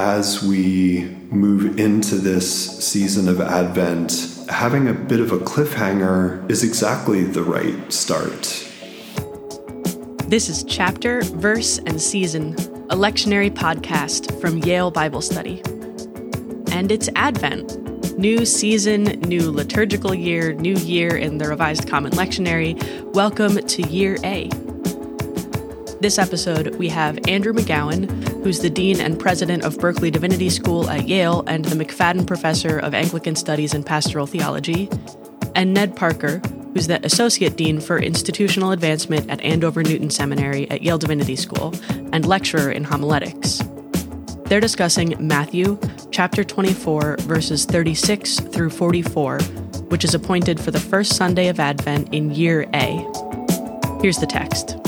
as we move into this season of Advent, having a bit of a cliffhanger is exactly the right start. This is Chapter, Verse, and Season, a lectionary podcast from Yale Bible Study. And it's Advent. New season, new liturgical year, new year in the Revised Common Lectionary. Welcome to Year A. This episode, we have Andrew McGowan, who's the Dean and President of Berkeley Divinity School at Yale and the McFaddin Professor of Anglican Studies and Pastoral Theology, and Ned Parker, who's the Associate Dean for Institutional Advancement at Andover Newton Seminary at Yale Divinity School and lecturer in homiletics. They're discussing Matthew chapter 24, verses 36 through 44, which is appointed for the first Sunday of Advent in year A. Here's the text.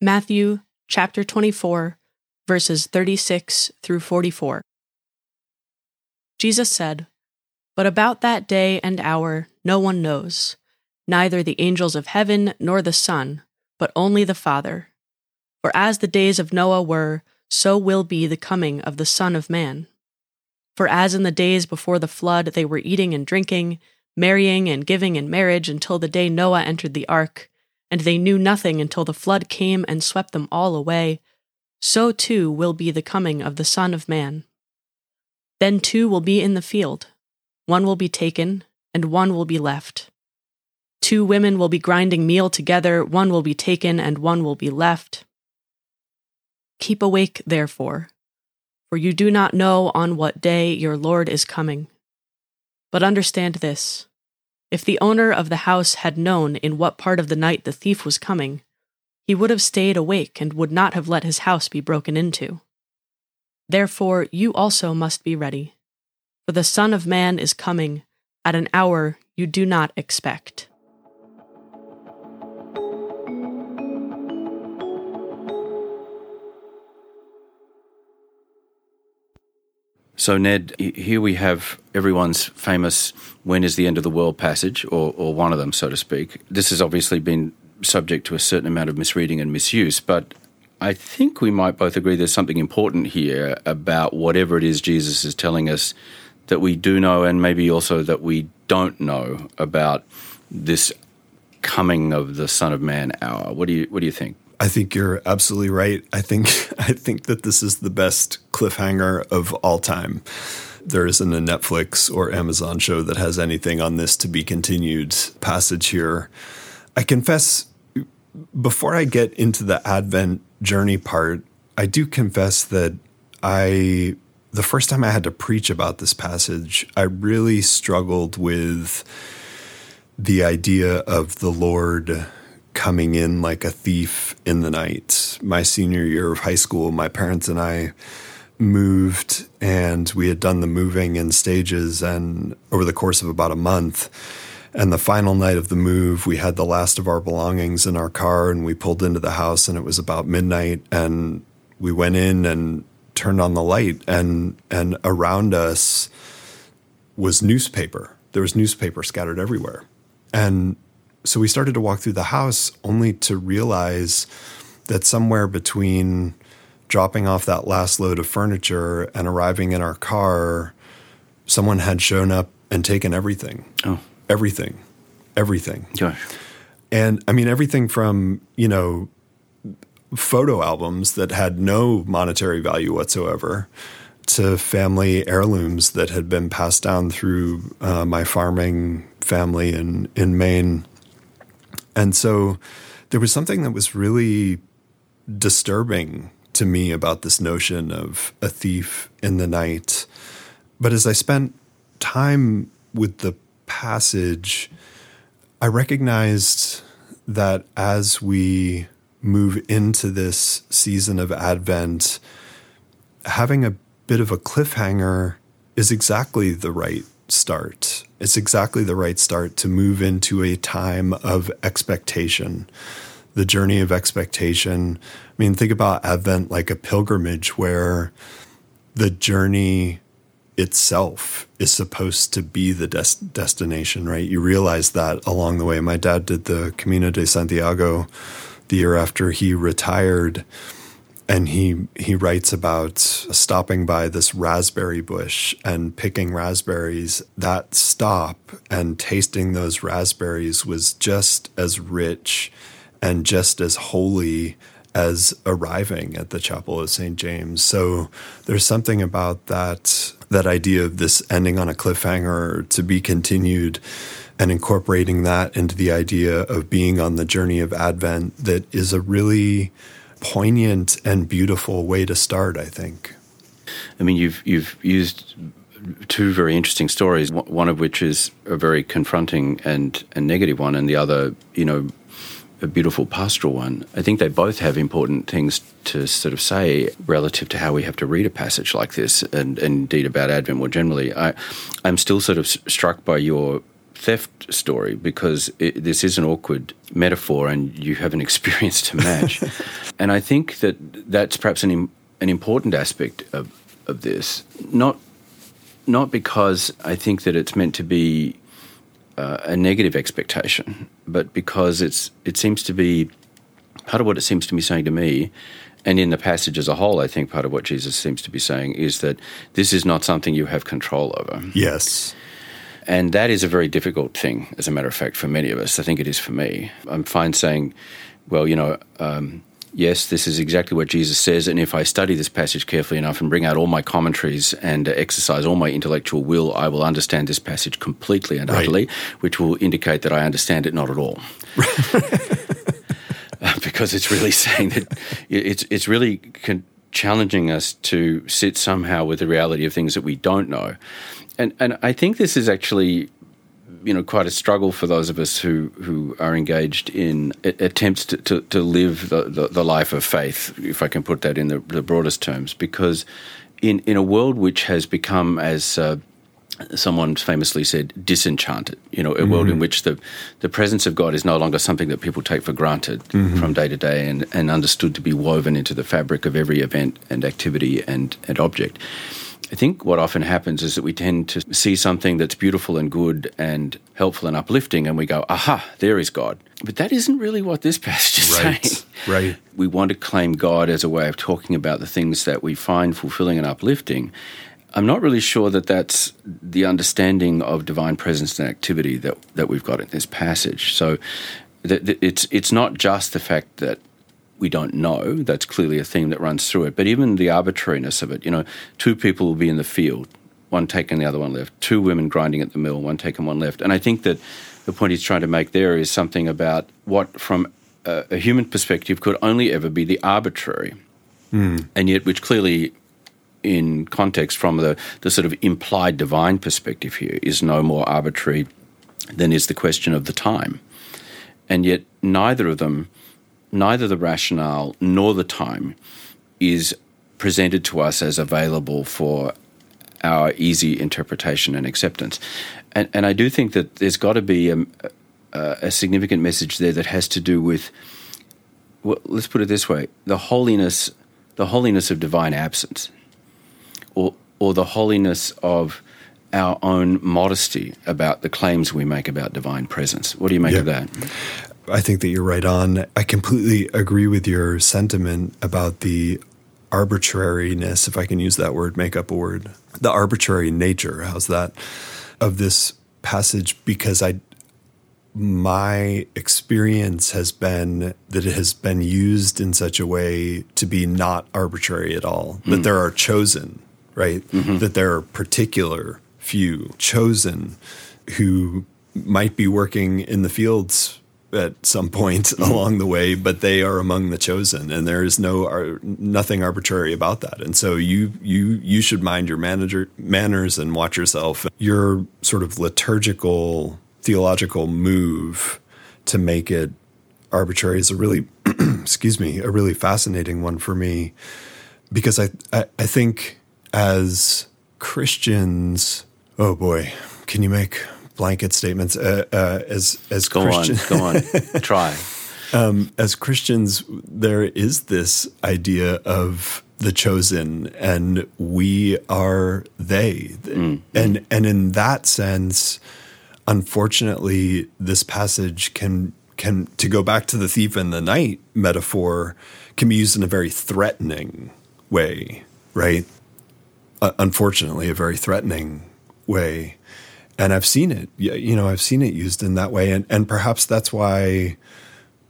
Matthew chapter 24, verses 36 through 44. Jesus said, But about that day and hour no one knows, neither the angels of heaven nor the Son, but only the Father. For as the days of Noah were, so will be the coming of the Son of Man. For as in the days before the flood they were eating and drinking, marrying and giving in marriage until the day Noah entered the ark, and they knew nothing until the flood came and swept them all away, so too will be the coming of the Son of Man. Then two will be in the field, one will be taken, and one will be left. Two women will be grinding meal together, one will be taken, and one will be left. Keep awake, therefore, for you do not know on what day your Lord is coming. But understand this if the owner of the house had known in what part of the night the thief was coming, he would have stayed awake and would not have let his house be broken into. Therefore, you also must be ready, for the Son of Man is coming at an hour you do not expect. So, Ned, here we have everyone's famous when is the end of the world passage, or, or one of them, so to speak. This has obviously been subject to a certain amount of misreading and misuse, but I think we might both agree there's something important here about whatever it is Jesus is telling us that we do know, and maybe also that we don't know about this coming of the Son of Man hour. What do you What do you think? I think you're absolutely right. I think I think that this is the best cliffhanger of all time. There isn't a Netflix or Amazon show that has anything on this to be continued passage here. I confess before I get into the Advent journey part, I do confess that I the first time I had to preach about this passage, I really struggled with the idea of the Lord coming in like a thief in the night. My senior year of high school, my parents and I moved and we had done the moving in stages and over the course of about a month. And the final night of the move, we had the last of our belongings in our car and we pulled into the house and it was about midnight and we went in and turned on the light and and around us was newspaper. There was newspaper scattered everywhere. And so we started to walk through the house only to realize that somewhere between dropping off that last load of furniture and arriving in our car, someone had shown up and taken everything. Oh. Everything. Everything. Gosh. And I mean, everything from, you know, photo albums that had no monetary value whatsoever to family heirlooms that had been passed down through uh, my farming family in, in Maine. And so there was something that was really disturbing to me about this notion of a thief in the night. But as I spent time with the passage, I recognized that as we move into this season of Advent, having a bit of a cliffhanger is exactly the right start. It's exactly the right start to move into a time of expectation, the journey of expectation. I mean, think about Advent like a pilgrimage where the journey itself is supposed to be the des- destination, right? You realize that along the way. My dad did the Camino de Santiago the year after he retired. And he he writes about stopping by this raspberry bush and picking raspberries. That stop and tasting those raspberries was just as rich and just as holy as arriving at the chapel of St James. So there's something about that that idea of this ending on a cliffhanger to be continued and incorporating that into the idea of being on the journey of advent that is a really poignant and beautiful way to start, I think. I mean, you've you've used two very interesting stories. One of which is a very confronting and, and negative one, and the other, you know, a beautiful pastoral one. I think they both have important things to sort of say relative to how we have to read a passage like this, and, and indeed about Advent more generally. I, I'm still sort of struck by your theft story because it, this is an awkward metaphor and you have an experience to match. and I think that that's perhaps an, an important aspect of, of this. Not, not because I think that it's meant to be uh, a negative expectation, but because it's, it seems to be part of what it seems to be saying to me and in the passage as a whole, I think part of what Jesus seems to be saying is that this is not something you have control over. Yes. And that is a very difficult thing, as a matter of fact, for many of us. I think it is for me. I'm fine saying, well, you know, um, yes, this is exactly what Jesus says. And if I study this passage carefully enough and bring out all my commentaries and exercise all my intellectual will, I will understand this passage completely and right. utterly, which will indicate that I understand it not at all. because it's really saying that it's, it's really con- challenging us to sit somehow with the reality of things that we don't know. And and I think this is actually you know quite a struggle for those of us who who are engaged in attempts to, to, to live the, the, the, life of faith, if I can put that in the, the, broadest terms, because in in a world which has become as uh, someone famously said disenchanted you know a mm-hmm. world in mm-hmm. which the the presence of god is no longer something that people take for granted mm-hmm. from day to day and and understood to be woven into the fabric of every event and activity and and object I think what often happens is that we tend to see something that's beautiful and good and helpful and uplifting, and we go, aha, there is God. But that isn't really what this passage is right, saying. Right. We want to claim God as a way of talking about the things that we find fulfilling and uplifting. I'm not really sure that that's the understanding of divine presence and activity that, that we've got in this passage. So it's, it's not just the fact that we don't know. That's clearly a theme that runs through it. But even the arbitrariness of it, you know, two people will be in the field, one taken, the other one left, two women grinding at the mill, one taken, one left. And I think that the point he's trying to make there is something about what, from a, a human perspective, could only ever be the arbitrary, mm. and yet which clearly in context from the, the sort of implied divine perspective here is no more arbitrary than is the question of the time. And yet neither of them neither the rationale nor the time is presented to us as available for our easy interpretation and acceptance. And, and I do think that there's got to be a, a, a significant message there that has to do with, well, let's put it this way: the holiness, the holiness of divine absence, or the holiness of our own modesty about the claims we make about divine presence. What do you make yeah. of that? I think that you're right on. I completely agree with your sentiment about the arbitrariness, if I can use that word, make up a word, the arbitrary nature, how's that, of this passage, because I, my experience has been that it has been used in such a way to be not arbitrary at all, mm. that there are chosen, right? Mm-hmm. That there are particular few chosen who might be working in the fields at some point mm-hmm. along the way, but they are among the chosen, and there is no ar- nothing arbitrary about that. And so you you you should mind your manager manners and watch yourself. Your sort of liturgical theological move to make it arbitrary is a really excuse me a really fascinating one for me because I, I, I think as Christians, oh boy, can you make blanket statements uh, uh, as as go Christian- on, go on, try. Um, as Christians, there is this idea of the chosen, and we are they, mm. and and in that sense, unfortunately, this passage can can to go back to the thief in the night metaphor can be used in a very threatening way, right? Uh, unfortunately, a very threatening way. And I've seen it, you know, I've seen it used in that way. And, and perhaps that's why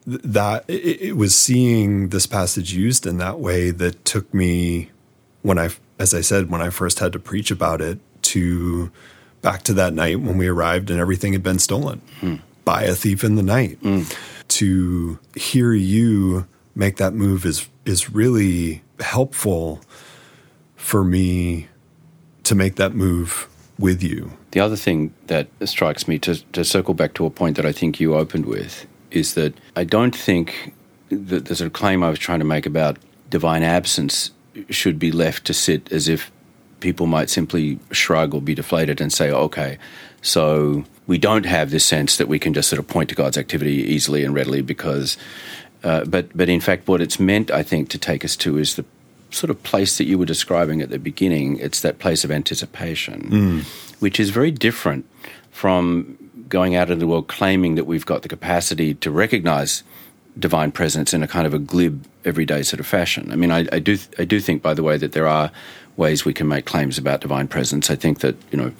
that it, it was seeing this passage used in that way that took me when I, as I said, when I first had to preach about it to back to that night when we arrived and everything had been stolen hmm. by a thief in the night. Mm. To hear you make that move is is really helpful for me to make that move with you. The other thing that strikes me to, to circle back to a point that I think you opened with is that I don't think that the sort of claim I was trying to make about divine absence should be left to sit as if people might simply shrug or be deflated and say, okay, so we don't have this sense that we can just sort of point to God's activity easily and readily because, uh, but, but in fact, what it's meant, I think, to take us to is the sort of place that you were describing at the beginning. It's that place of anticipation, mm. which is very different from going out into the world claiming that we've got the capacity to recognize divine presence in a kind of a glib, everyday sort of fashion. I mean, I, I do, I do think, by the way, that there are ways we can make claims about divine presence. I think that you know,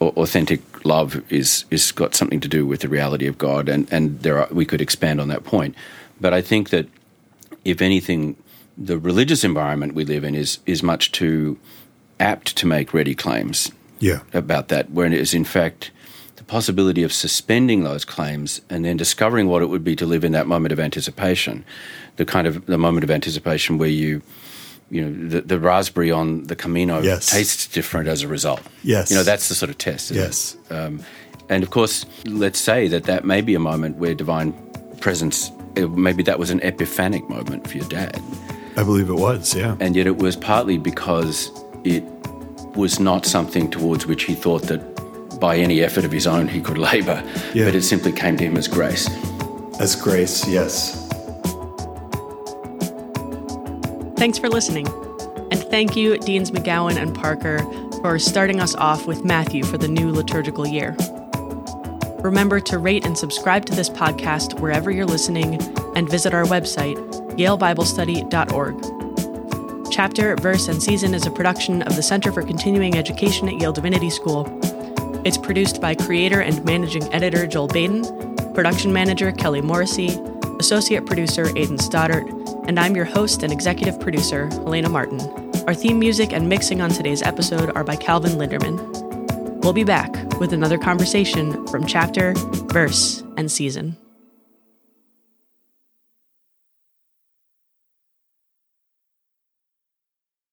authentic love is is got something to do with the reality of God, and and there are we could expand on that point. But I think that if anything, the religious environment we live in is is much too apt to make ready claims yeah. about that, when it is in fact the possibility of suspending those claims and then discovering what it would be to live in that moment of anticipation, the kind of the moment of anticipation where you you know the, the raspberry on the Camino yes. tastes different as a result. Yes, you know that's the sort of test. yes, um, and of course, let's say that that may be a moment where divine presence. Maybe that was an epiphanic moment for your dad. I believe it was. Yeah, and yet it was partly because it was not something towards which he thought that by any effort of his own he could labour, yeah. but it simply came to him as grace. As grace, yes. Thanks for listening. And thank you, Deans McGowan and Parker, for starting us off with Matthew for the new liturgical year. Remember to rate and subscribe to this podcast wherever you're listening and visit our website, yalebiblestudy.org. Chapter, Verse, and Season is a production of the Center for Continuing Education at Yale Divinity School. It's produced by creator and managing editor Joel Baden, production manager Kelly Morrissey, associate producer Aidan Stoddart, and I'm your host and executive producer, Helena Martin. Our theme music and mixing on today's episode are by Calvin Linderman. We'll be back with another conversation from chapter, verse, and season.